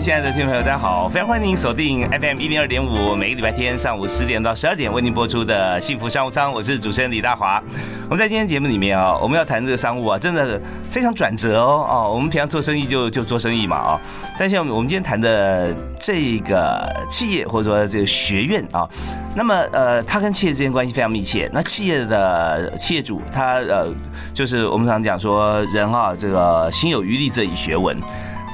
亲爱的听众朋友，大家好！非常欢迎您锁定 FM 一零二点五，每个礼拜天上午十点到十二点为您播出的《幸福商务舱》，我是主持人李大华。我们在今天节目里面啊，我们要谈这个商务啊，真的非常转折哦哦。我们平常做生意就就做生意嘛啊，但是我们今天谈的这个企业或者说这个学院啊，那么呃，它跟企业之间关系非常密切。那企业的企业主他呃，就是我们常讲说人啊，这个心有余力则以学文。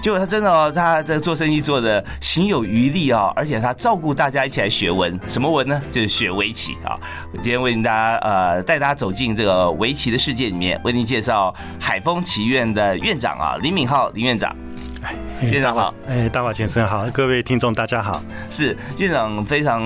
结果他真的哦，他在做生意做的心有余力啊，而且他照顾大家一起来学文，什么文呢？就是学围棋啊。今天为大家呃带大家走进这个围棋的世界里面，为您介绍海丰棋院的院长啊林敏浩林院长。院长好，哎，大华先生好，各位听众大家好。是院长非常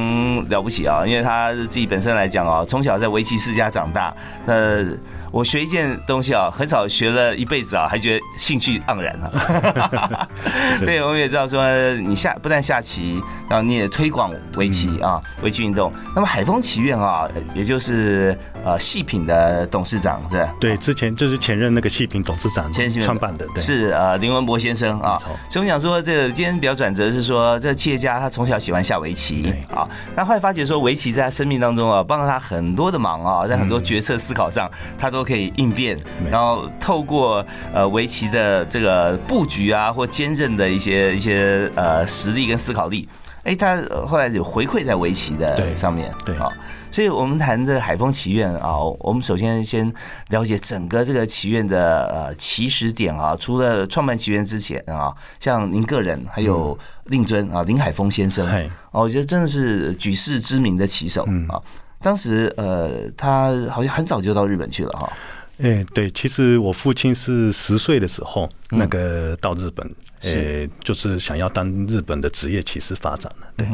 了不起啊，因为他自己本身来讲啊，从小在围棋世家长大，那。我学一件东西啊，很少学了一辈子啊，还觉得兴趣盎然啊。对，我们也知道说，你下不但下棋，然后你也推广围棋啊，围棋运动。那么海风棋院啊，也就是呃细品的董事长对。对，之前就是前任那个细品董事长创办的，对。是呃林文博先生啊。所以我想说，这个今天比较转折是说，这个企业家他从小喜欢下围棋啊，那后来发觉说围棋在他生命当中啊，帮了他很多的忙啊，在很多决策思考上，他都。都可以应变，然后透过呃围棋的这个布局啊，或坚韧的一些一些呃实力跟思考力，哎，他后来有回馈在围棋的上面，对。啊，所以我们谈这个海风棋院啊，我们首先先了解整个这个棋院的呃起始点啊，除了创办棋院之前啊，像您个人还有令尊啊林海峰先生，哦，我觉得真的是举世知名的棋手啊。当时，呃，他好像很早就到日本去了哈。哎，对，其实我父亲是十岁的时候那个到日本，呃，就是想要当日本的职业骑士发展了。对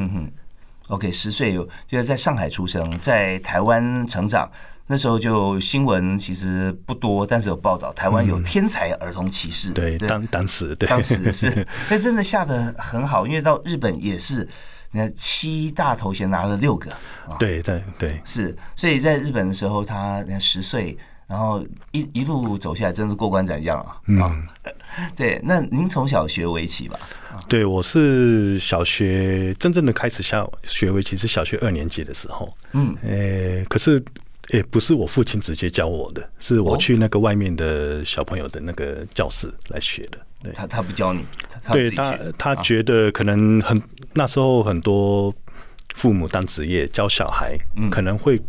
，OK，十岁有就是在上海出生，在台湾成长，那时候就新闻其实不多，但是有报道台湾有天才儿童骑士。对，当当时对，当时是，那真的下的很好，因为到日本也是。你看七大头衔拿了六个，对对对，是，所以在日本的时候，他你看十岁，然后一一路走下来，真是过关斩将啊！嗯，对，那您从小学围棋吧？对，我是小学真正的开始下学围棋是小学二年级的时候，嗯，诶，可是也不是我父亲直接教我的，是我去那个外面的小朋友的那个教室来学的。他他不教你，对他他觉得可能很那时候很多父母当职业教小孩，可能会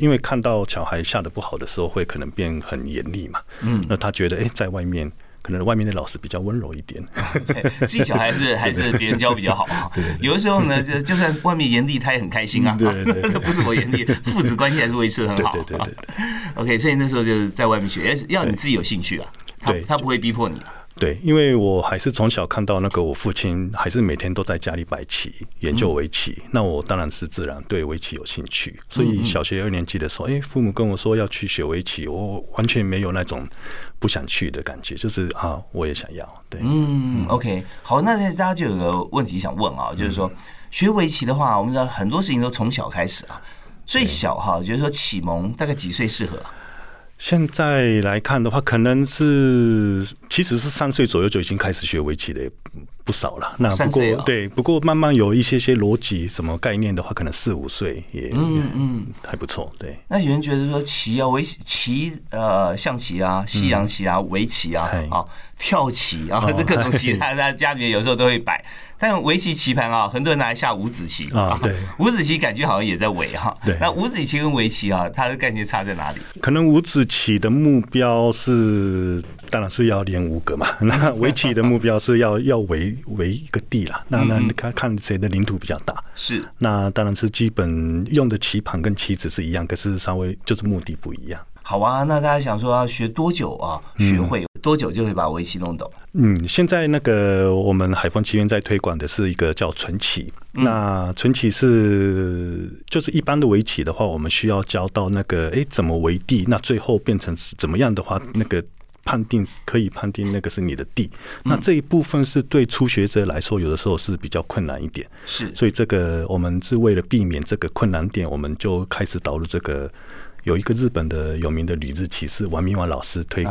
因为看到小孩下的不好的时候，会可能变很严厉嘛。嗯，那他觉得哎，在外面可能外面的老师比较温柔一点，自己小孩是还是别人教比较好。对，有的时候呢，就就算外面严厉，他也很开心啊。对对，不是我严厉，父子关系还是维持的很好。对对对。OK，所以那时候就是在外面学，要你自己有兴趣啊。对，他不会逼迫你。对，因为我还是从小看到那个我父亲还是每天都在家里摆棋研究围棋，那我当然是自然对围棋有兴趣。所以小学二年级的时候，哎，父母跟我说要去学围棋，我完全没有那种不想去的感觉，就是啊，我也想要。对，嗯，OK，好，那大家就有个问题想问啊，就是说学围棋的话，我们知道很多事情都从小开始啊，最小哈，就是说启蒙大概几岁适合？现在来看的话，可能是其实是三岁左右就已经开始学围棋的不少了。那不过对，不过慢慢有一些些逻辑什么概念的话，可能四五岁也嗯嗯还不错。对，那有人觉得说棋啊围棋呃象棋啊西洋棋啊围棋啊啊跳棋啊这各种棋，他在家里面有时候都会摆。但围棋棋盘啊，很多人拿来下五子棋啊。对，五子棋感觉好像也在围哈。对，那五子棋跟围棋啊，它的概念差在哪里？可能五子棋的目标是，当然是要连五个嘛。那 围棋的目标是要 要围围一个地啦。那那看看谁的领土比较大。是。那当然是基本用的棋盘跟棋子是一样，可是稍微就是目的不一样。好啊，那大家想说要学多久啊？学会多久就会把围棋弄懂？嗯，现在那个我们海丰棋院在推广的是一个叫纯棋。那纯棋是就是一般的围棋的话，我们需要教到那个哎怎么围地，那最后变成怎么样的话，那个判定可以判定那个是你的地。那这一部分是对初学者来说，有的时候是比较困难一点。是，所以这个我们是为了避免这个困难点，我们就开始导入这个。有一个日本的有名的旅日骑士王明婉老师推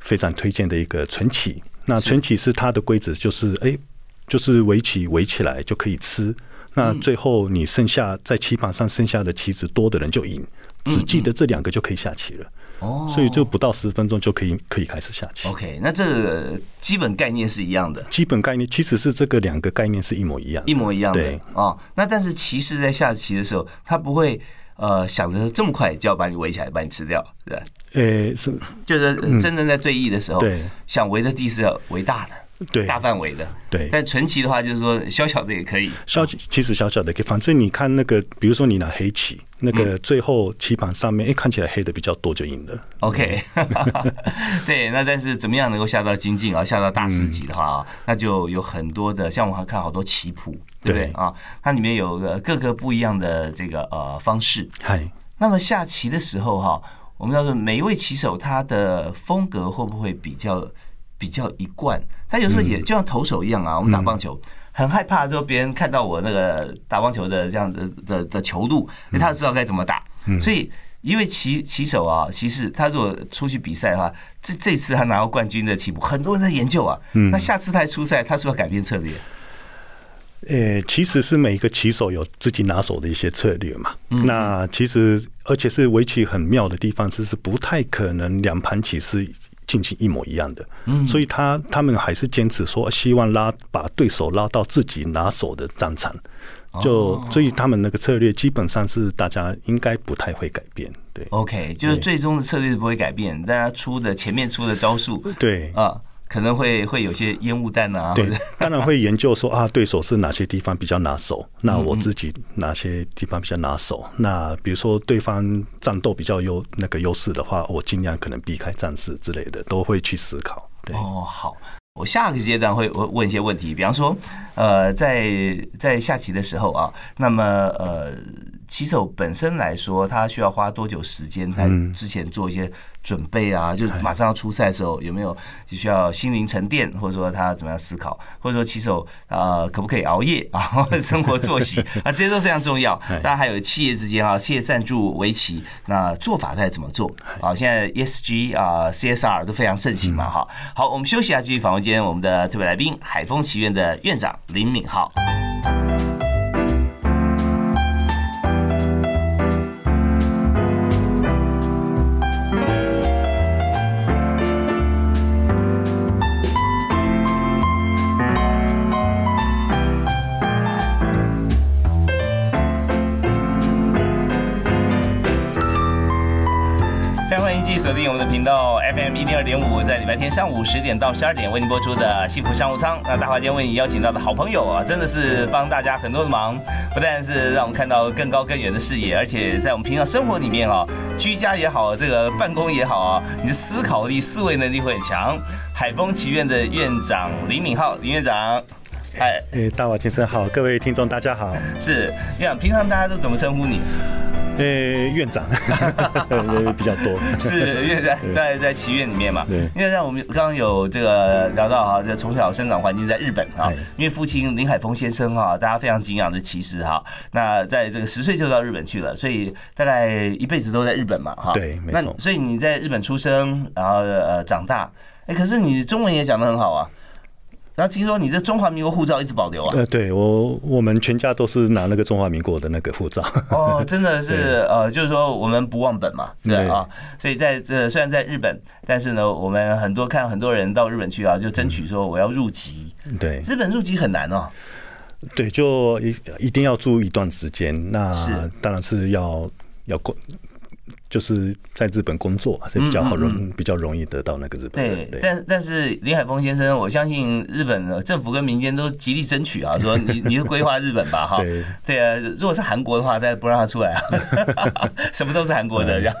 非常推荐的一个纯棋。那纯棋是它的规则就是，哎，就是围棋围起来就可以吃。那最后你剩下在棋盘上剩下的棋子多的人就赢，只记得这两个就可以下棋了。哦，所以就不到十分钟就可以可以开始下棋。OK，那这个基本概念是一样的。基本概念其实是这个两个概念是一模一样，一模一样的。对哦，那但是骑士在下棋的时候，他不会。呃，想着这么快就要把你围起来，把你吃掉，对吧？呃，是，就是真正在对弈的时候，对，想围的地是要围大的，对，大范围的，对。但纯棋的话，就是说小小的也可以，小其实小小的可以，反正你看那个，比如说你拿黑棋。那个最后棋盘上面，哎，看起来黑的比较多，就赢了。OK，对，那但是怎么样能够下到精进啊，下到大师级的话啊，那就有很多的，像我还看好多棋谱，对不对啊？它里面有个各个不一样的这个呃方式。嗨，那么下棋的时候哈，我们要说每一位棋手他的风格会不会比较比较一贯？他有时候也就像投手一样啊，我们打棒球。很害怕说别人看到我那个打棒球的这样的的的球路，因为他知道该怎么打。所以，一位棋棋手啊，其实他如果出去比赛的话，这这次他拿到冠军的棋谱，很多人在研究啊。那下次他出赛，他是不是要改变策略？呃，其实是每一个棋手有自己拿手的一些策略嘛。那其实，而且是围棋很妙的地方，就是不太可能两盘棋是。进行一模一样的，嗯，所以他他们还是坚持说希望拉把对手拉到自己拿手的战场，就所以他们那个策略基本上是大家应该不太会改变，对，OK，就是最终的策略是不会改变，大家出的前面出的招数，对。啊。可能会会有些烟雾弹啊，对，当然会研究说啊，对手是哪些地方比较拿手，那我自己哪些地方比较拿手，那比如说对方战斗比较优那个优势的话，我尽量可能避开战士之类的，都会去思考。哦，好，我下个阶段会问问一些问题，比方说，呃，在在下棋的时候啊，那么呃。棋手本身来说，他需要花多久时间在之前做一些准备啊？就是马上要出赛的时候，有没有需要心灵沉淀，或者说他怎么样思考，或者说棋手啊可不可以熬夜啊？生活作息 啊，这些都非常重要。当然还有企业之间啊，企业赞助围棋，那做法该怎么做啊？现在 ESG 啊、CSR 都非常盛行嘛，哈。好，我们休息一下，继续访问今天我们的特别来宾——海丰棋院的院长林敏浩。二点五，在礼拜天上午十点到十二点为您播出的幸福商务舱。那大华今天为你邀请到的好朋友啊，真的是帮大家很多的忙，不但是让我们看到更高更远的视野，而且在我们平常生活里面啊，居家也好，这个办公也好啊，你的思考力、思维能力会很强。海丰棋院的院长林敏浩林院长，嗨，哎，大华先生好，各位听众大家好，是院长，平常大家都怎么称呼你？呃，院长 比较多，是因为在在在棋院里面嘛。对，因为像我们刚刚有这个聊到哈，这从小生长环境在日本哈，因为父亲林海峰先生哈，大家非常敬仰的骑士哈，那在这个十岁就到日本去了，所以大概一辈子都在日本嘛哈。对，没错。所以你在日本出生，然后呃长大，哎，可是你中文也讲的很好啊。然后听说你这中华民国护照一直保留啊？呃，对我我们全家都是拿那个中华民国的那个护照。哦，真的是呃，就是说我们不忘本嘛，对啊。所以在这虽然在日本，但是呢，我们很多看很多人到日本去啊，就争取说我要入籍。对，日本入籍很难哦。对，就一一定要住一段时间。那当然是要要过。就是在日本工作是比较好容比较容易得到那个日本。对，但但是林海峰先生，我相信日本的政府跟民间都极力争取啊，说你你就规划日本吧，哈。对。对啊，如果是韩国的话，再不让他出来啊，什么都是韩国的这样。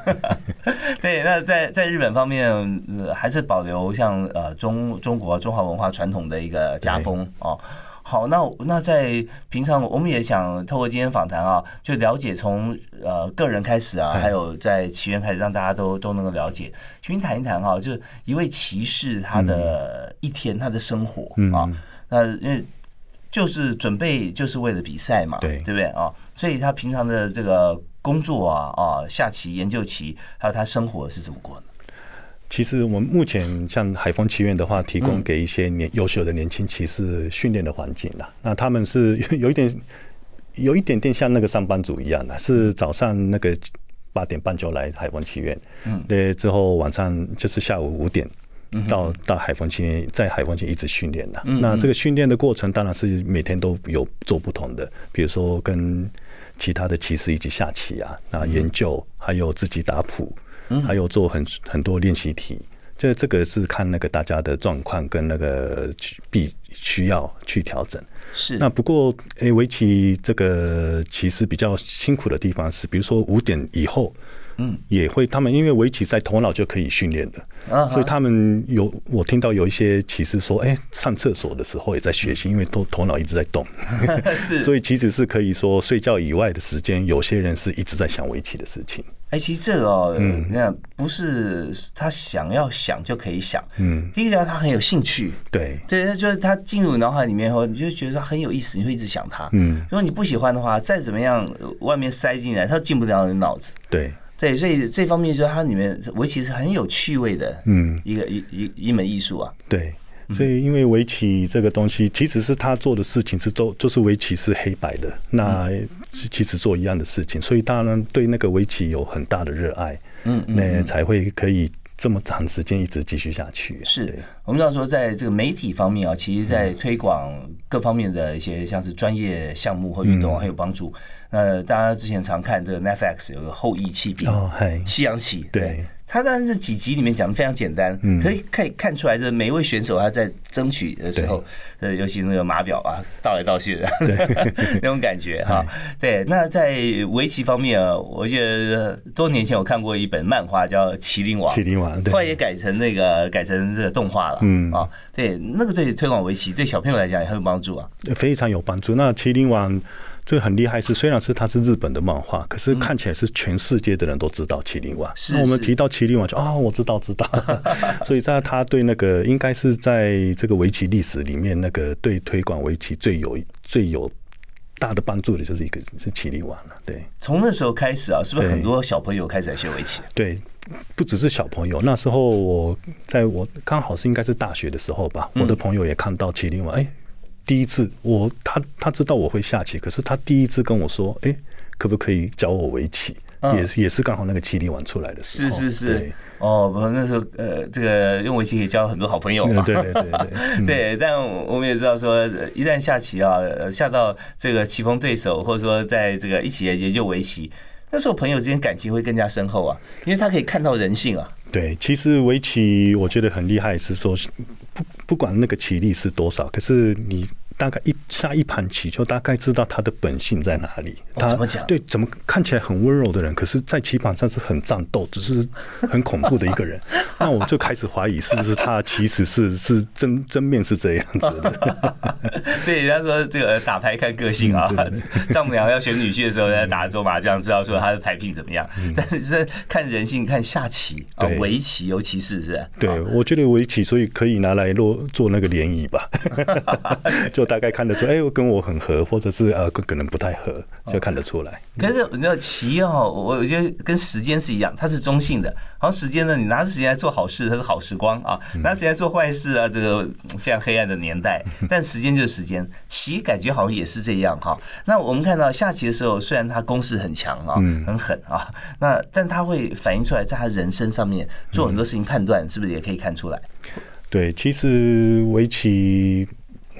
对，那在在日本方面，呃，还是保留像呃中中国中华文化传统的一个家风哦。好，那那在平常我们也想透过今天访谈啊，就了解从呃个人开始啊，还有在起源开始，让大家都都能够了解。请谈一谈哈，就是一位骑士他的一天，他的生活啊，那因为就是准备就是为了比赛嘛，对对不对啊？所以他平常的这个工作啊啊，下棋、研究棋，还有他生活是怎么过的？其实我们目前像海丰棋院的话，提供给一些年优秀的年轻骑士训练的环境啦。那他们是 有一点有一点点像那个上班族一样的，是早上那个八点半就来海丰棋院，嗯，对，之后晚上就是下午五点到到海风棋院，在海风棋一直训练的。那这个训练的过程当然是每天都有做不同的，比如说跟其他的骑士一起下棋啊，那研究还有自己打谱。还有做很很多练习题，这这个是看那个大家的状况跟那个必需要去调整。是那不过诶，围棋这个其实比较辛苦的地方是，比如说五点以后，嗯，也会他们因为围棋在头脑就可以训练的，所以他们有我听到有一些骑士说，哎，上厕所的时候也在学习，因为头头脑一直在动。是，所以其实是可以说睡觉以外的时间，有些人是一直在想围棋的事情。哎，其实这个哦，那不是他想要想就可以想。嗯，第一个他很有兴趣。对，对，他就是他进入脑海里面后，你就觉得他很有意思，你会一直想他。嗯，如果你不喜欢的话，再怎么样外面塞进来，他进不了你脑子。对，对，所以这方面就是它里面围棋是很有趣味的，嗯，一个一一一门艺术啊。对。所以，因为围棋这个东西，其实是他做的事情是都就是围棋是黑白的，那其实做一样的事情，所以当然对那个围棋有很大的热爱，嗯，那才会可以这么长时间一直继续下去。是我们知道说，在这个媒体方面啊，其实在推广各方面的一些像是专业项目和运动很有帮助。那大家之前常看这个 Netflix 有个后羿弃兵哦，嗨，西洋棋，对。他在这几集里面讲的非常简单，可以可以看出来，这每一位选手他在争取的时候，呃，尤其那个码表啊，倒来倒去的 那种感觉哈。对，那在围棋方面啊，我记得多年前我看过一本漫画叫《麒麟王》，麒麟王，后来也改成那个改成这个动画了。嗯啊，对，那个对推广围棋对小朋友来讲也很有帮助啊，非常有帮助。那麒麟王。这个很厉害，是虽然是它是日本的漫画，可是看起来是全世界的人都知道麒麟丸。那我们提到麒麟丸，就啊，我知道知道。所以在他对那个应该是在这个围棋历史里面，那个对推广围棋最有最有大的帮助的就是一个是麒麟丸了。对，从那时候开始啊，是不是很多小朋友开始学围棋？对，不只是小朋友。那时候我在我刚好是应该是大学的时候吧，我的朋友也看到麒麟丸，哎。第一次，我他他知道我会下棋，可是他第一次跟我说：“哎，可不可以教我围棋？”也是也是刚好那个棋力玩出来的时候。是是是，哦，不，那时候呃，这个用围棋可以交很多好朋友嘛。对对对对。对，但我们也知道说，一旦下棋啊，下到这个棋逢对手，或者说在这个一起研究围棋，那时候朋友之间感情会更加深厚啊，因为他可以看到人性啊。对，其实围棋我觉得很厉害，是说。不不管那个棋力是多少，可是你大概一下一盘棋，就大概知道他的本性在哪里。他怎么讲？对，怎么看起来很温柔的人，可是在棋盘上是很战斗，只是很恐怖的一个人。那我就开始怀疑，是不是他其实是 是真真面是这样子的？对，人家说这个打牌看个性啊，丈母娘要选女婿的时候，在打桌麻将，知道说他的牌品怎么样。但是看人性，看下棋啊，围棋尤其是是。对，我觉得围棋所以可以拿来。落做那个联谊吧，就大概看得出，哎，跟我很合，或者是呃，可能不太合，就看得出来。可是你知道棋哦，我我觉得跟时间是一样，它是中性的。好像时间呢，你拿着时间来做好事，它是好时光啊；拿时间来做坏事啊，这个非常黑暗的年代。但时间就是时间，棋感觉好像也是这样哈。那我们看到下棋的时候，虽然他攻势很强啊，很狠啊，那但他会反映出来，在他人生上面做很多事情判断，是不是也可以看出来？对，其实围棋，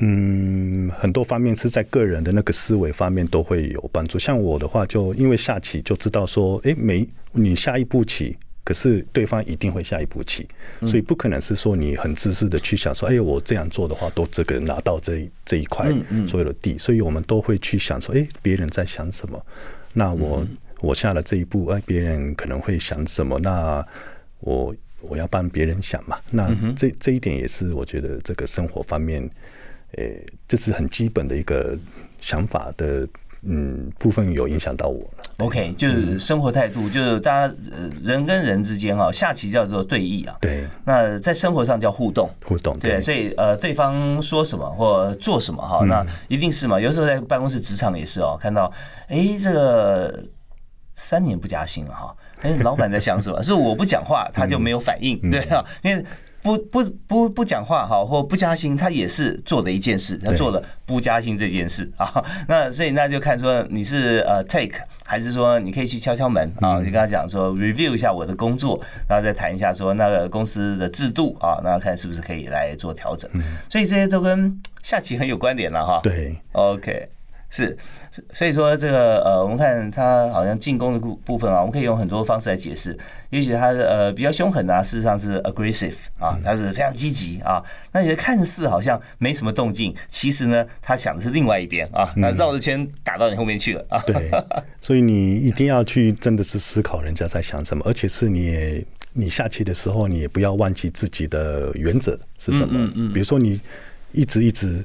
嗯，很多方面是在个人的那个思维方面都会有帮助。像我的话，就因为下棋就知道说，哎，每你下一步棋，可是对方一定会下一步棋，所以不可能是说你很自私的去想说，哎，我这样做的话，都这个拿到这这一块所有的地，所以我们都会去想说，哎，别人在想什么？那我我下了这一步，哎，别人可能会想什么？那我我要帮别人想嘛。那这这一点也是我觉得这个生活方面，呃，这是很基本的一个想法的。嗯，部分有影响到我了。OK，就是生活态度，就是大家呃人跟人之间哈，下棋叫做对弈啊。对。那在生活上叫互动。互动。对，所以呃，对方说什么或做什么哈，那一定是嘛。有时候在办公室、职场也是哦，看到哎，这个三年不加薪了哈，哎，老板在想什么？是我不讲话，他就没有反应，对啊，因为。不不不不讲话哈，或不加薪，他也是做的一件事，他做了不加薪这件事啊。那所以那就看说你是呃 take，还是说你可以去敲敲门啊？就跟他讲说 review 一下我的工作，然后再谈一下说那个公司的制度啊，那看是不是可以来做调整。所以这些都跟下棋很有关联了哈。对，OK。是，所以说这个呃，我们看他好像进攻的部部分啊，我们可以用很多方式来解释。也许他呃比较凶狠啊，事实上是 aggressive 啊，他是非常积极啊。那也看似好像没什么动静，其实呢，他想的是另外一边啊，那绕着圈打到你后面去了啊。对，所以你一定要去真的是思考人家在想什么，而且是你你下棋的时候，你也不要忘记自己的原则是什么。嗯嗯。比如说你一直一直，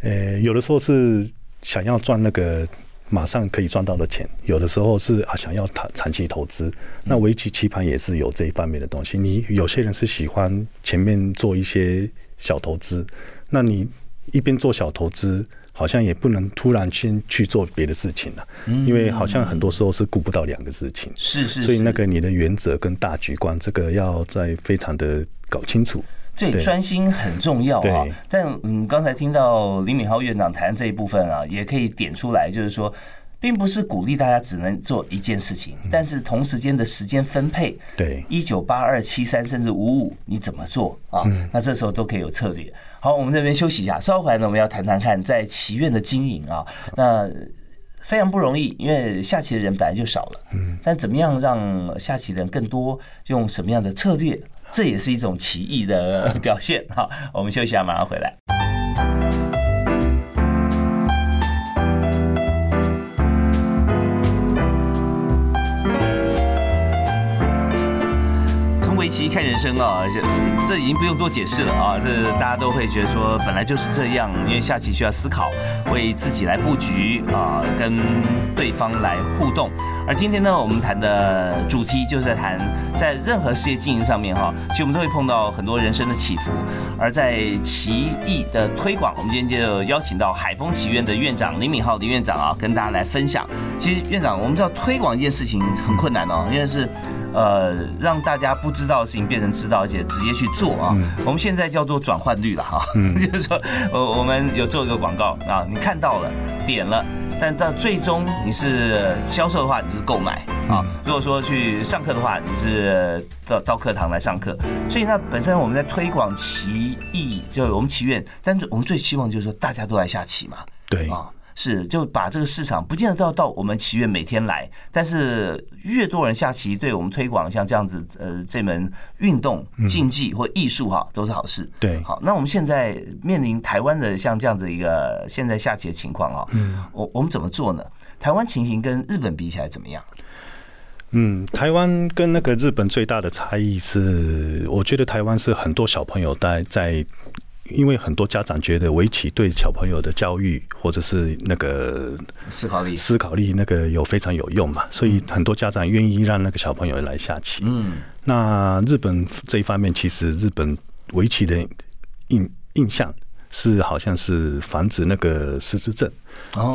呃，有的时候是。想要赚那个马上可以赚到的钱，有的时候是啊想要长长期投资。那围棋棋盘也是有这一方面的东西。你有些人是喜欢前面做一些小投资，那你一边做小投资，好像也不能突然先去做别的事情了，因为好像很多时候是顾不到两个事情。是是。所以那个你的原则跟大局观，这个要在非常的搞清楚。对，专心很重要啊。但嗯，刚才听到李敏浩院长谈这一部分啊，也可以点出来，就是说，并不是鼓励大家只能做一件事情，但是同时间的时间分配，对，一九八二七三甚至五五，你怎么做啊？那这时候都可以有策略。好，我们这边休息一下，稍后回来呢，我们要谈谈看在棋院的经营啊，那非常不容易，因为下棋的人本来就少了，嗯，但怎么样让下棋的人更多，用什么样的策略？这也是一种奇异的表现哈，我们休息下，马上回来。围棋看人生啊，这这已经不用多解释了啊，这大家都会觉得说本来就是这样，因为下棋需要思考，为自己来布局啊，跟对方来互动。而今天呢，我们谈的主题就是在谈在任何事业经营上面哈，其实我们都会碰到很多人生的起伏。而在棋艺的推广，我们今天就邀请到海丰棋院的院长林敏浩林院长啊，跟大家来分享。其实院长，我们知道推广一件事情很困难哦，因为是。呃，让大家不知道的事情变成知道，而且直接去做啊。我们现在叫做转换率了哈，就是说，我我们有做一个广告啊，你看到了，点了，但到最终你是销售的话，你是购买啊。如果说去上课的话，你是到到课堂来上课。所以那本身我们在推广棋艺，就我们棋院，但是我们最希望就是说大家都来下棋嘛，对啊。是，就把这个市场不见得都要到我们棋院每天来，但是越多人下棋，对我们推广像这样子呃这门运动竞技或艺术哈，都是好事。对，好，那我们现在面临台湾的像这样子一个现在下棋的情况啊，嗯，我我们怎么做呢？台湾情形跟日本比起来怎么样？嗯，台湾跟那个日本最大的差异是，我觉得台湾是很多小朋友在在。因为很多家长觉得围棋对小朋友的教育或者是那个思考力、思考力那个有非常有用嘛，所以很多家长愿意让那个小朋友来下棋。嗯，那日本这一方面，其实日本围棋的印印象是好像是防止那个失智症。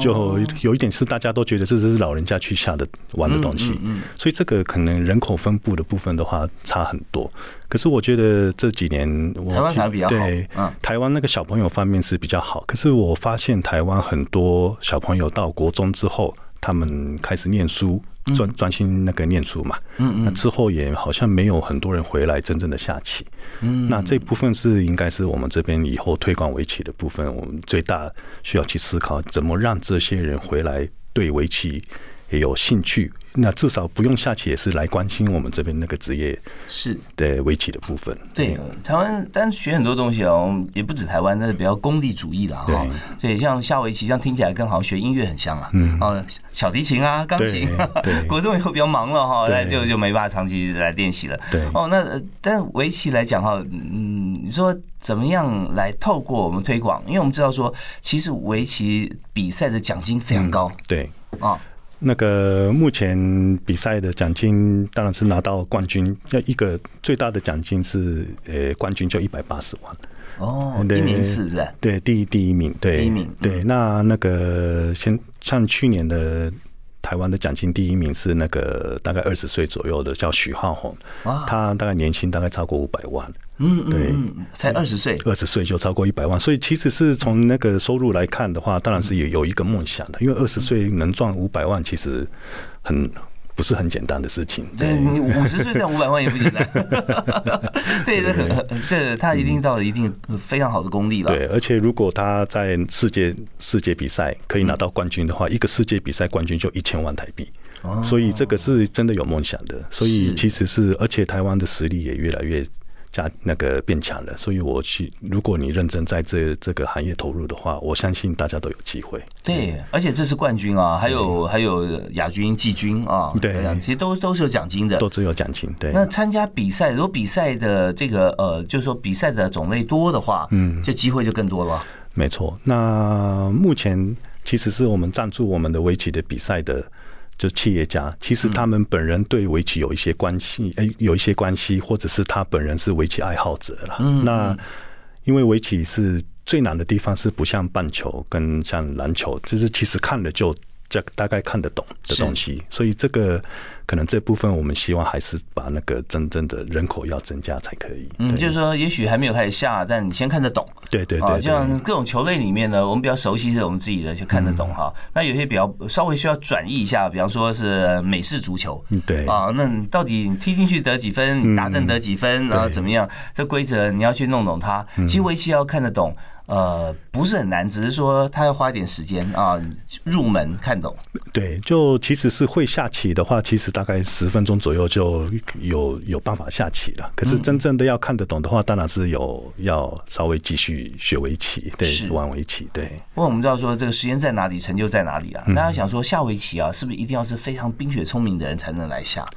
就有一点是大家都觉得这是老人家去下的玩的东西，所以这个可能人口分布的部分的话差很多。可是我觉得这几年台湾还比较好，对，台湾那个小朋友方面是比较好。可是我发现台湾很多小朋友到国中之后，他们开始念书。专专心那个念书嘛，嗯嗯，那之后也好像没有很多人回来真正的下棋，嗯，那这部分是应该是我们这边以后推广围棋的部分，我们最大需要去思考怎么让这些人回来对围棋也有兴趣，那至少不用下棋也是来关心我们这边那个职业是的围棋的部分。对，台湾但学很多东西哦，也不止台湾，那是比较功利主义的哈。对，像下围棋，这样听起来跟好像学音乐很像啊。嗯，哦，小提琴啊，钢琴。对，国中以后比较忙了哈，那就就没办法长期来练习了。对，哦，那但围棋来讲哈，嗯，你说怎么样来透过我们推广？因为我们知道说，其实围棋比赛的奖金非常高。对，啊。那个目前比赛的奖金当然是拿到冠军，要一个最大的奖金是呃冠军就一百八十万。哦，第一名是是？对第一第一名对。第一名对那那个先像去年的。台湾的奖金第一名是那个大概二十岁左右的，叫许浩宏，他大概年薪大概超过五百万，嗯，对，才二十岁，二十岁就超过一百万，所以其实是从那个收入来看的话，当然是有有一个梦想的，因为二十岁能赚五百万，其实很。不是很简单的事情。对你五十岁赚五百万也不简单。对，这很这他一定到了一定非常好的功力了。对，而且如果他在世界世界比赛可以拿到冠军的话，一个世界比赛冠军就一千万台币。哦，所以这个是真的有梦想的。所以其实是，而且台湾的实力也越来越。加那个变强了，所以我去。如果你认真在这这个行业投入的话，我相信大家都有机会。对，而且这是冠军啊，还有还有亚军、季军啊，对，其实都都是有奖金的，都只有奖金。对。那参加比赛，如果比赛的这个呃，就是说比赛的种类多的话，嗯，就机会就更多了。没错。那目前其实是我们赞助我们的围棋的比赛的。就企业家，其实他们本人对围棋有一些关系，哎，有一些关系，或者是他本人是围棋爱好者了。那因为围棋是最难的地方，是不像棒球跟像篮球，就是其实看了就。这大概看得懂的东西，所以这个可能这部分我们希望还是把那个真正的人口要增加才可以。嗯，就是说也许还没有开始下，但你先看得懂。对对对，就像各种球类里面呢，我们比较熟悉是我们自己的就看得懂哈。那有些比较稍微需要转移一下，比方说是美式足球。嗯，对啊，那你到底踢进去得几分，打正得几分，然后怎么样？这规则你要去弄懂它。其实围棋要看得懂。呃，不是很难，只是说他要花一点时间啊，入门看懂。对，就其实是会下棋的话，其实大概十分钟左右就有有办法下棋了。可是真正的要看得懂的话，当然是有要稍微继续学围棋，对，玩围棋。对。不过我们知道说这个时间在哪里，成就在哪里啊？大家想说下围棋啊，是不是一定要是非常冰雪聪明的人才能来下？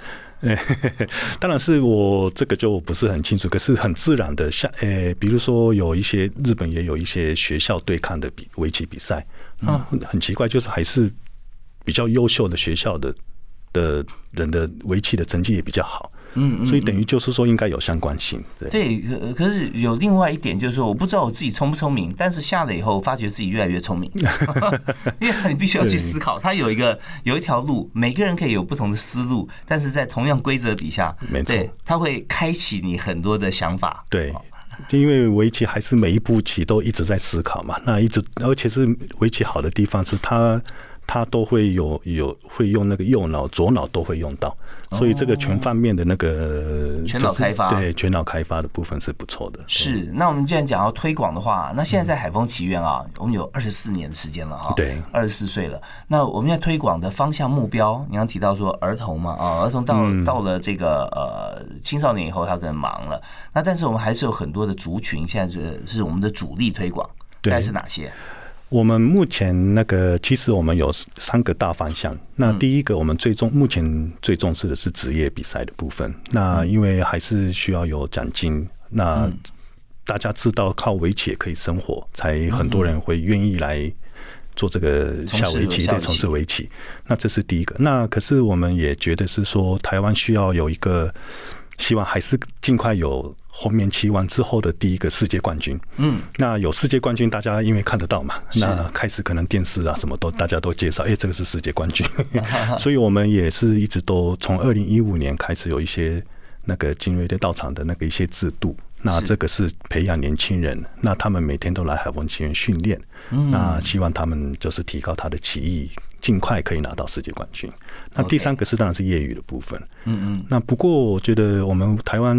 当然是我这个就不是很清楚，可是很自然的，像诶，比如说有一些日本也有一些学校对抗的比围棋比赛，啊，很奇怪，就是还是比较优秀的学校的的人的围棋的成绩也比较好。嗯，所以等于就是说应该有相关性，对。对，可可是有另外一点就是说，我不知道我自己聪不聪明，但是下了以后发觉自己越来越聪明，因为你必须要去思考，它有一个有一条路，每个人可以有不同的思路，但是在同样规则底下，没错，它会开启你很多的想法。对，因为围棋还是每一步棋都一直在思考嘛，那一直而且是围棋好的地方是它。他都会有有会用那个右脑左脑都会用到，所以这个全方面的那个全脑开发，对全脑开发的部分是不错的。是，那我们既然讲要推广的话，那现在在海丰奇院啊，我们有二十四年的时间了哈，对，二十四岁了。那我们在推广的方向目标，你刚提到说儿童嘛啊，儿童到到了这个呃青少年以后，他可能忙了。那但是我们还是有很多的族群，现在是是我们的主力推广，大概是哪些？我们目前那个，其实我们有三个大方向。那第一个，我们最重目前最重视的是职业比赛的部分。那因为还是需要有奖金，那大家知道靠围棋也可以生活，才很多人会愿意来做这个下围棋，对，从事围棋。那这是第一个。那可是我们也觉得是说，台湾需要有一个。希望还是尽快有后面骑完之后的第一个世界冠军。嗯，那有世界冠军，大家因为看得到嘛，那开始可能电视啊什么都大家都介绍，哎，这个是世界冠军。所以我们也是一直都从二零一五年开始有一些那个精锐的到场的那个一些制度。那这个是培养年轻人，那他们每天都来海丰棋院训练。那希望他们就是提高他的棋艺。尽快可以拿到世界冠军。那第三个是当然是业余的部分。嗯嗯。那不过我觉得我们台湾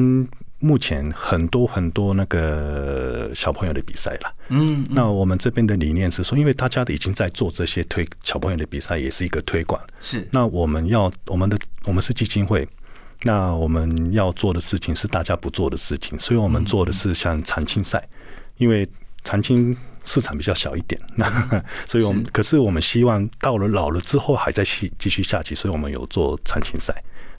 目前很多很多那个小朋友的比赛了。嗯，那我们这边的理念是说，因为大家已经在做这些推小朋友的比赛，也是一个推广。是，那我们要我们的我们是基金会，那我们要做的事情是大家不做的事情，所以我们做的是像长青赛，因为长青市场比较小一点，那 所以我们可是我们希望到了老了之后还在继继续下棋，所以我们有做长青赛，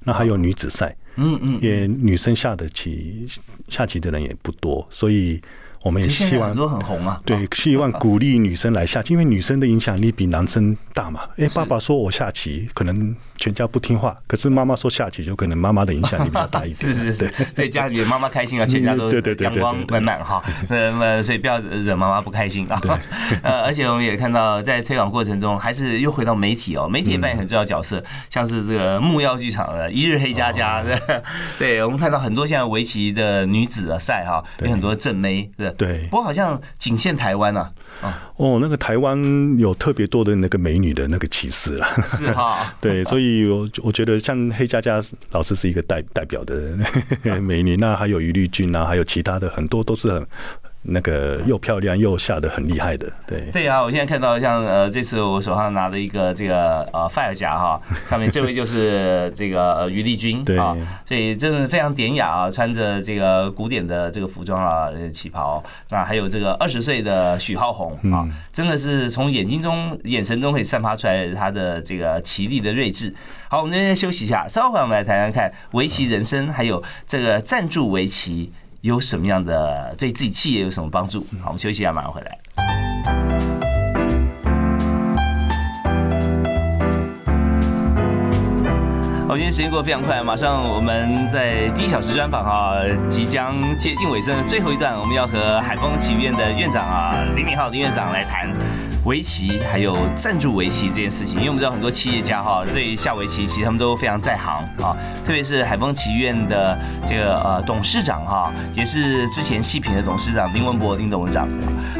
那还有女子赛，嗯嗯，也女生下的棋下棋的人也不多，所以。我们也希望很多很红啊，对，希望鼓励女生来下棋，因为女生的影响力比男生大嘛。哎，爸爸说我下棋，可能全家不听话；可是妈妈说下棋，就可能妈妈的影响力比较大 一点。是是是，对家里面妈妈开心啊，全家都阳光满满哈。那么所以不要惹妈妈不开心啊。呃，而且我们也看到在推广过程中，还是又回到媒体哦，媒体扮演很重要角色，像是这个木曜剧场的一日黑加加，对，我们看到很多现在围棋的女子赛哈，有很多正妹是。对，不过好像仅限台湾啊。哦，那个台湾有特别多的那个美女的那个歧视啦。是哈。对，所以我我觉得像黑佳佳老师是一个代代表的 美女，那还有于丽君啊，还有其他的很多都是很。那个又漂亮又下的很厉害的，对对啊！我现在看到像呃，这次我手上拿的一个这个呃 fire 夹哈，上面这位就是这个呃于丽君啊，所以真的非常典雅啊，穿着这个古典的这个服装啊，旗袍，那还有这个二十岁的许浩宏啊，真的是从眼睛中眼神中可以散发出来他的这个奇丽的睿智。好，我们今天休息一下，稍后我们来谈谈看围棋人生，还有这个赞助围棋。有什么样的对自己企业有什么帮助？好，我们休息一下，马上回来。好，今天时间过得非常快，马上我们在第一小时专访啊，即将接近尾声的最后一段，我们要和海丰棋院的院长啊林敏浩林院长来谈。围棋还有赞助围棋这件事情，因为我们知道很多企业家哈，对下围棋其实他们都非常在行啊，特别是海丰棋院的这个呃董事长哈，也是之前细品的董事长林文博林董事长，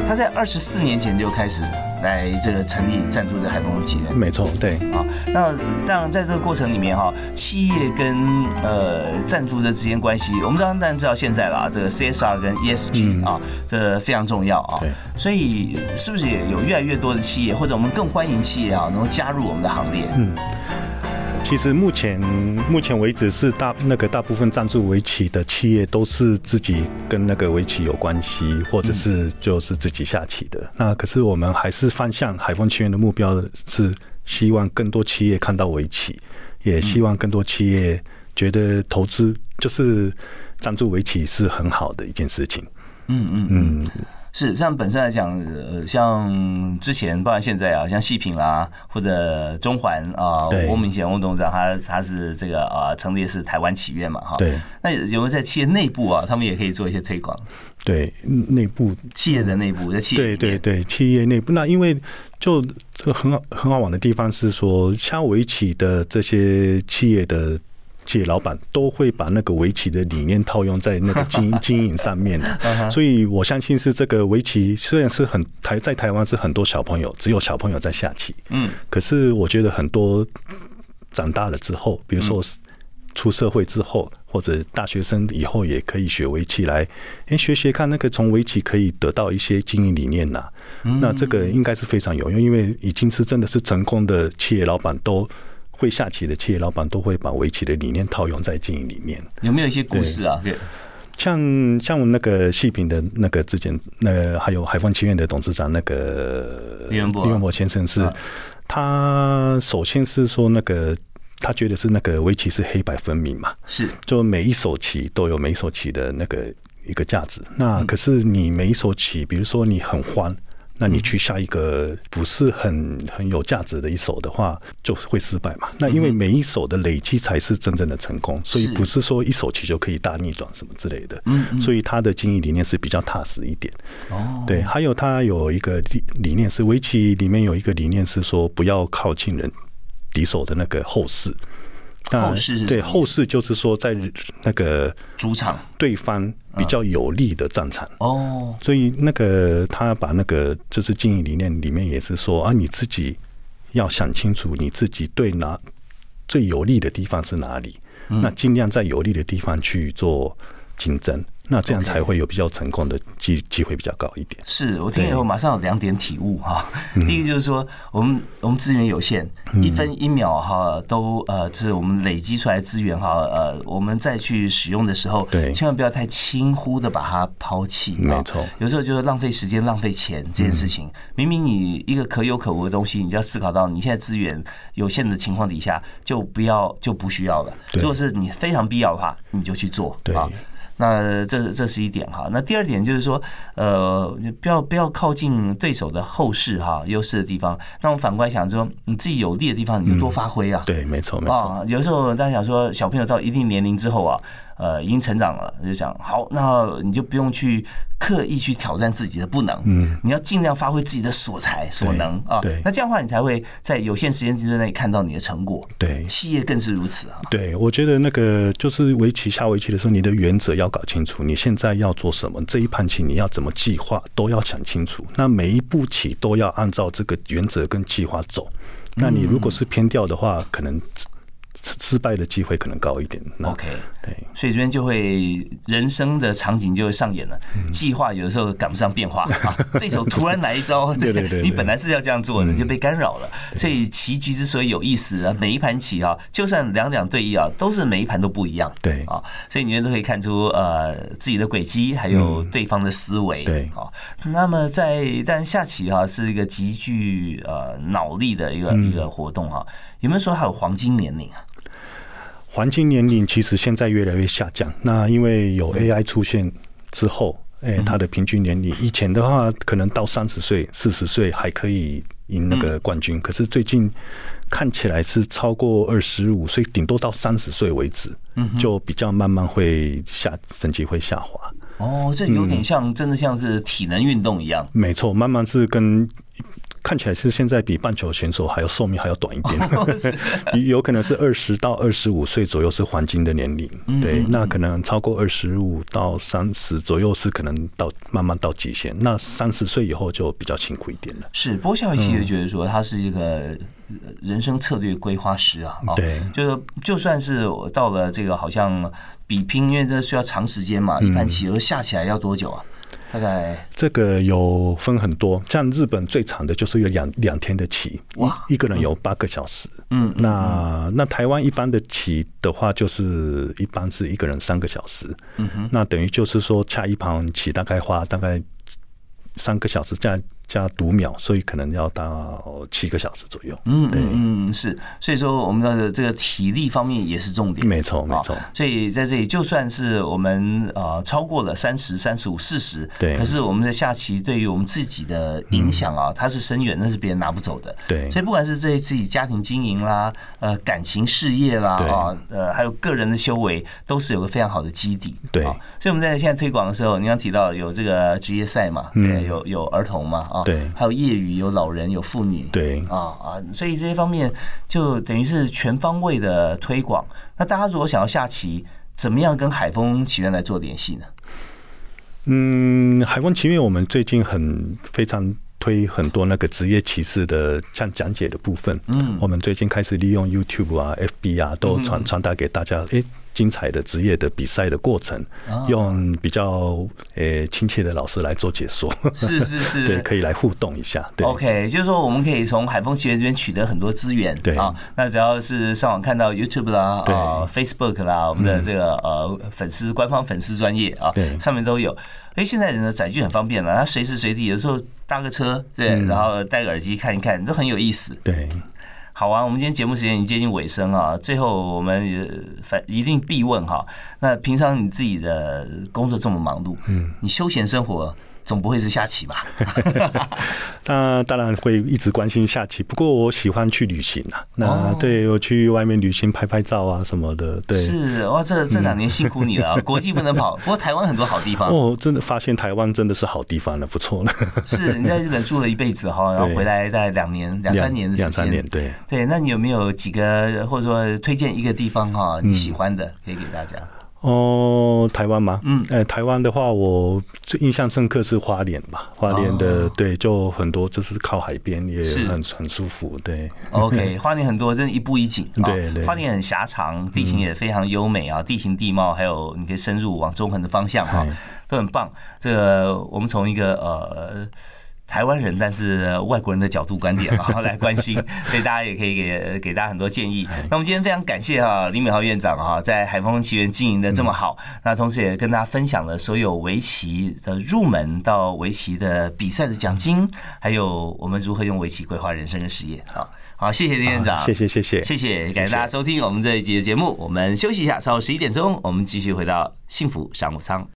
他在二十四年前就开始。来这个成立赞助这海丰企业，没错，对啊。那当然在这个过程里面哈，企业跟呃赞助的之间关系，我们当然知道现在了，这个 CSR 跟 ESG 啊，这非常重要啊。对，所以是不是也有越来越多的企业，或者我们更欢迎企业啊，能够加入我们的行列？嗯。其实目前目前为止是大那个大部分赞助围棋的企业都是自己跟那个围棋有关系，或者是就是自己下棋的。那可是我们还是方向海丰棋院的目标是希望更多企业看到围棋，也希望更多企业觉得投资就是赞助围棋是很好的一件事情。嗯嗯嗯。是，像本身来讲，呃，像之前，包括现在啊，像细品啦，或者中环啊，翁明贤翁董事长，他他是这个啊，成立是台湾企业嘛，哈。对。那有没有在企业内部啊，他们也可以做一些推广？对，内部企业的内部，在企业对对对，企业内部，那因为就这个很好很好玩的地方是说，像围棋的这些企业的。企业老板都会把那个围棋的理念套用在那个 经经营上面。的，所以我相信是这个围棋虽然是很台在台湾是很多小朋友只有小朋友在下棋，嗯，可是我觉得很多长大了之后，比如说出社会之后或者大学生以后也可以学围棋来，哎，学学看那个从围棋可以得到一些经营理念呐，那这个应该是非常有用，因为已经是真的是成功的企业老板都。会下棋的企业老板都会把围棋的理念套用在经营里面。有没有一些故事啊？像像那个细品的那个之前，那还有海丰棋院的董事长那个李文博李文博先生是，他首先是说那个他觉得是那个围棋是黑白分明嘛，是就每一手棋都有每一手棋的那个一个价值。那可是你每一手棋，比如说你很欢。那你去下一个不是很很有价值的一手的话，就会失败嘛。那因为每一手的累积才是真正的成功，所以不是说一手棋就可以大逆转什么之类的。嗯，所以他的经营理念是比较踏实一点。哦，对，还有他有一个理理念是围棋里面有一个理念是说不要靠近人敌手的那个后势。后世对后世就是说在那个主场。对方比较有利的战场。哦，所以那个他把那个就是经营理念里面也是说啊，你自己要想清楚你自己对哪最有利的地方是哪里，那尽量在有利的地方去做竞争。那这样才会有比较成功的机机会比较高一点。是我听以后马上有两点体悟哈。第一个就是说，我们我们资源有限，一分一秒哈都呃，就是我们累积出来资源哈呃，我们再去使用的时候，对，千万不要太轻忽的把它抛弃。没错，有时候就是浪费时间、浪费钱这件事情。明明你一个可有可无的东西，你就要思考到你现在资源有限的情况底下，就不要就不需要了。如果是你非常必要的话，你就去做。对。那这这是一点哈，那第二点就是说，呃，不要不要靠近对手的后势哈，优势的地方。那我们反过来想说，你自己有利的地方，你就多发挥啊。对，没错，没错。啊，有时候大家想说，小朋友到一定年龄之后啊。呃，已经成长了，就想好，那你就不用去刻意去挑战自己的不能，嗯，你要尽量发挥自己的所才所能啊，对，那这样的话，你才会在有限时间之内看到你的成果，对，企业更是如此啊。对，我觉得那个就是围棋下围棋的时候，你的原则要搞清楚，你现在要做什么，这一盘棋你要怎么计划，都要想清楚。那每一步棋都要按照这个原则跟计划走。那你如果是偏掉的话，可能。失败的机会可能高一点。OK，对，所以这边就会人生的场景就会上演了。计划有的时候赶不上变化啊，对手突然来一招，对对对，你本来是要这样做的，就被干扰了。所以棋局之所以有意思啊，每一盘棋啊，就算两两对弈啊，都是每一盘都不一样。对啊，所以你们都可以看出呃自己的轨迹，还有对方的思维。对啊，那么在但下棋哈是一个极具呃脑力的一个一个活动哈，有没有说还有黄金年龄啊？黄金年龄其实现在越来越下降。那因为有 AI 出现之后，哎，它的平均年龄以前的话可能到三十岁、四十岁还可以赢那个冠军，可是最近看起来是超过二十五岁，顶多到三十岁为止，就比较慢慢会下成绩会下滑。哦，这有点像真的像是体能运动一样。没错，慢慢是跟。看起来是现在比棒球选手还要寿命还要短一点，有可能是二十到二十五岁左右是黄金的年龄，对，那可能超过二十五到三十左右是可能到慢慢到极限，那三十岁以后就比较辛苦一点了。是，不过夏伟其实觉得说他是一个人生策略规划师啊，对，就是就算是到了这个好像比拼，因为这需要长时间嘛，一盘棋而下起来要多久啊？大概这个有分很多，像日本最长的就是有两两天的棋，哇，一个人有八个小时。嗯，那那台湾一般的棋的话，就是一般是一个人三个小时。嗯哼，那等于就是说，下一盘棋大概花大概三个小时这样。加读秒，所以可能要到七个小时左右。嗯，对，嗯是，所以说我们的这个体力方面也是重点。没错，没错。所以在这里，就算是我们呃超过了三十三十五、四十，对，可是我们的下棋对于我们自己的影响啊，它是深远，那是别人拿不走的。对，所以不管是对自己家庭经营啦，呃，感情事业啦，啊，呃，还有个人的修为，都是有个非常好的基底。对，所以我们在现在推广的时候，你刚提到有这个职业赛嘛，对，有有儿童嘛，啊。对，还有业余，有老人，有妇女，对，啊啊，所以这些方面就等于是全方位的推广。那大家如果想要下棋，怎么样跟海风棋院来做联系呢？嗯，海风棋院我们最近很非常推很多那个职业棋士的像讲解的部分。嗯，我们最近开始利用 YouTube 啊、FB 啊，都传传达给大家。诶。精彩的职业的比赛的过程，用比较呃亲切的老师来做解说，是是是，对，可以来互动一下。对 OK，就是说我们可以从海丰棋园这边取得很多资源，对啊。那只要是上网看到 YouTube 啦，啊 Facebook 啦，我们的这个呃粉丝官方粉丝专业啊，对，上面都有。哎，现在人的载具很方便了，他随时随地，有时候搭个车，对，然后戴个耳机看一看，都很有意思。对。好啊，我们今天节目时间已经接近尾声啊，最后我们也反一定必问哈，那平常你自己的工作这么忙碌，嗯，你休闲生活？总不会是下棋吧？那当然会一直关心下棋。不过我喜欢去旅行啊。那对我去外面旅行拍拍照啊什么的。对，是哇，这这两年辛苦你了。国际不能跑，不过台湾很多好地方。哦，真的发现台湾真的是好地方了，不错了。是你在日本 住了一辈子哈，然后回来大概两年、两三年的时间。两三年，对对。那你有没有几个或者说推荐一个地方哈？你喜欢的可以给大家。哦，说台湾吗？嗯，呃，台湾的话，我最印象深刻是花莲吧，花莲的、哦对，就很多就是靠海边，也是很很舒服，对。OK，花莲很多，真的一步一景啊。对对花莲很狭长，地形也非常优美啊，地形地貌还有你可以深入往中横的方向哈哎，都很棒。这个我们从一个呃。台湾人，但是外国人的角度观点 啊来关心，所以大家也可以给给大家很多建议。那我们今天非常感谢哈李美豪院长哈，在海风奇缘经营的这么好，那同时也跟大家分享了所有围棋的入门到围棋的比赛的奖金，还有我们如何用围棋规划人生跟事业。好，好，谢谢李院长，啊谢谢谢谢谢谢，感谢大家收听我们这一集的节目。我们休息一下，稍后十一点钟，我们继续回到幸福商务舱。